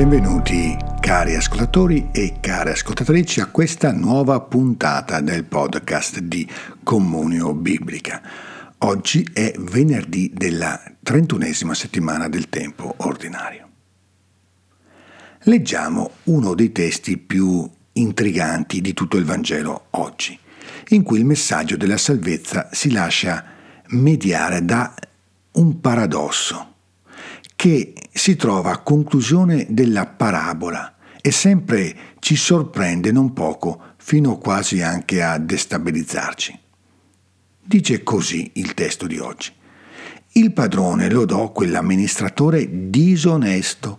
Benvenuti cari ascoltatori e care ascoltatrici a questa nuova puntata del podcast di Comunio Biblica. Oggi è venerdì della trentunesima settimana del tempo ordinario. Leggiamo uno dei testi più intriganti di tutto il Vangelo oggi, in cui il messaggio della salvezza si lascia mediare da un paradosso che si trova a conclusione della parabola e sempre ci sorprende non poco, fino quasi anche a destabilizzarci. Dice così il testo di oggi. Il padrone lodò quell'amministratore disonesto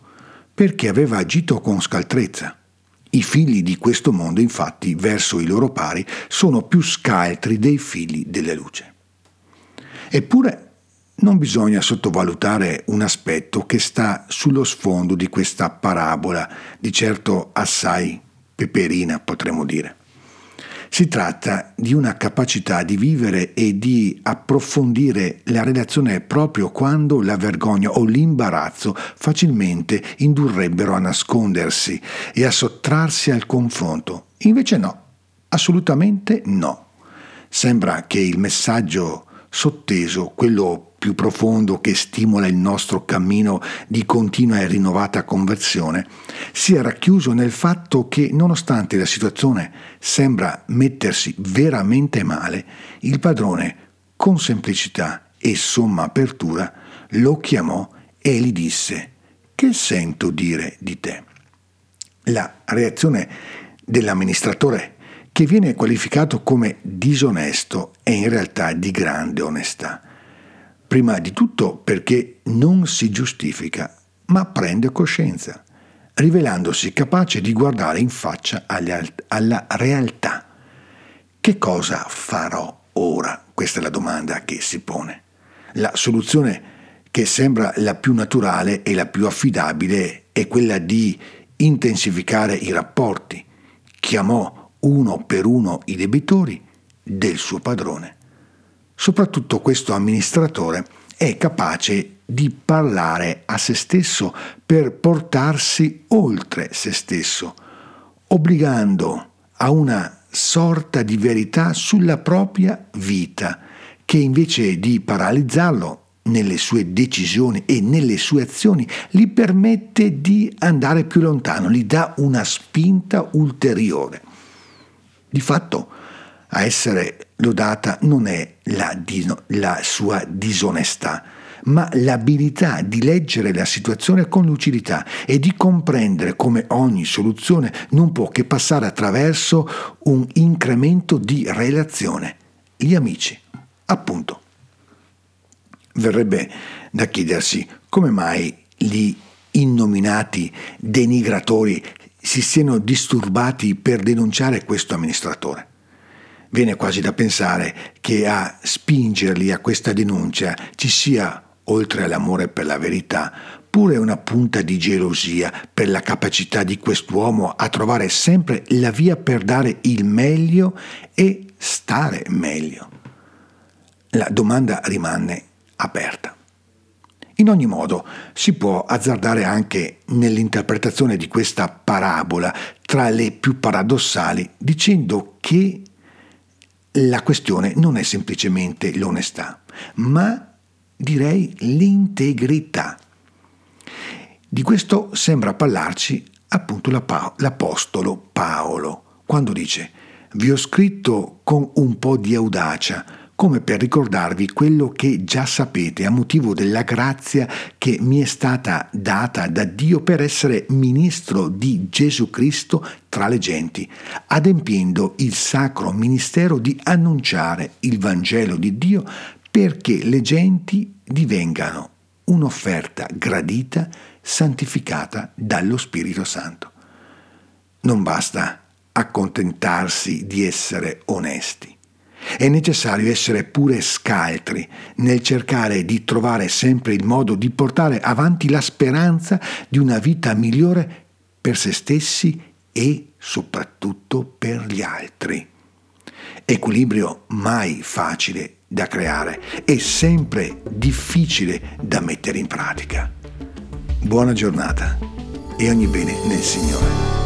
perché aveva agito con scaltrezza. I figli di questo mondo, infatti, verso i loro pari, sono più scaltri dei figli della luce. Eppure non bisogna sottovalutare un aspetto che sta sullo sfondo di questa parabola, di certo assai peperina potremmo dire. Si tratta di una capacità di vivere e di approfondire la relazione proprio quando la vergogna o l'imbarazzo facilmente indurrebbero a nascondersi e a sottrarsi al confronto. Invece no, assolutamente no. Sembra che il messaggio sotteso, quello più profondo che stimola il nostro cammino di continua e rinnovata conversione, sia racchiuso nel fatto che, nonostante la situazione sembra mettersi veramente male, il padrone, con semplicità e somma apertura, lo chiamò e gli disse Che sento dire di te? La reazione dell'amministratore, che viene qualificato come disonesto, è in realtà di grande onestà prima di tutto perché non si giustifica, ma prende coscienza, rivelandosi capace di guardare in faccia alla realtà. Che cosa farò ora? Questa è la domanda che si pone. La soluzione che sembra la più naturale e la più affidabile è quella di intensificare i rapporti. Chiamò uno per uno i debitori del suo padrone soprattutto questo amministratore è capace di parlare a se stesso per portarsi oltre se stesso, obbligando a una sorta di verità sulla propria vita, che invece di paralizzarlo nelle sue decisioni e nelle sue azioni, gli permette di andare più lontano, gli dà una spinta ulteriore. Di fatto, a essere lodata non è la, la sua disonestà, ma l'abilità di leggere la situazione con lucidità e di comprendere come ogni soluzione non può che passare attraverso un incremento di relazione. Gli amici, appunto. Verrebbe da chiedersi come mai gli innominati denigratori si siano disturbati per denunciare questo amministratore. Viene quasi da pensare che a spingerli a questa denuncia ci sia, oltre all'amore per la verità, pure una punta di gelosia per la capacità di quest'uomo a trovare sempre la via per dare il meglio e stare meglio. La domanda rimane aperta. In ogni modo, si può azzardare anche nell'interpretazione di questa parabola tra le più paradossali, dicendo che la questione non è semplicemente l'onestà, ma direi l'integrità. Di questo sembra parlarci appunto l'Apostolo Paolo, quando dice vi ho scritto con un po' di audacia, come per ricordarvi quello che già sapete a motivo della grazia che mi è stata data da Dio per essere ministro di Gesù Cristo tra le genti, adempiendo il sacro ministero di annunciare il Vangelo di Dio perché le genti divengano un'offerta gradita, santificata dallo Spirito Santo. Non basta accontentarsi di essere onesti è necessario essere pure scaltri nel cercare di trovare sempre il modo di portare avanti la speranza di una vita migliore per se stessi e soprattutto per gli altri. Equilibrio mai facile da creare e sempre difficile da mettere in pratica. Buona giornata e ogni bene nel Signore.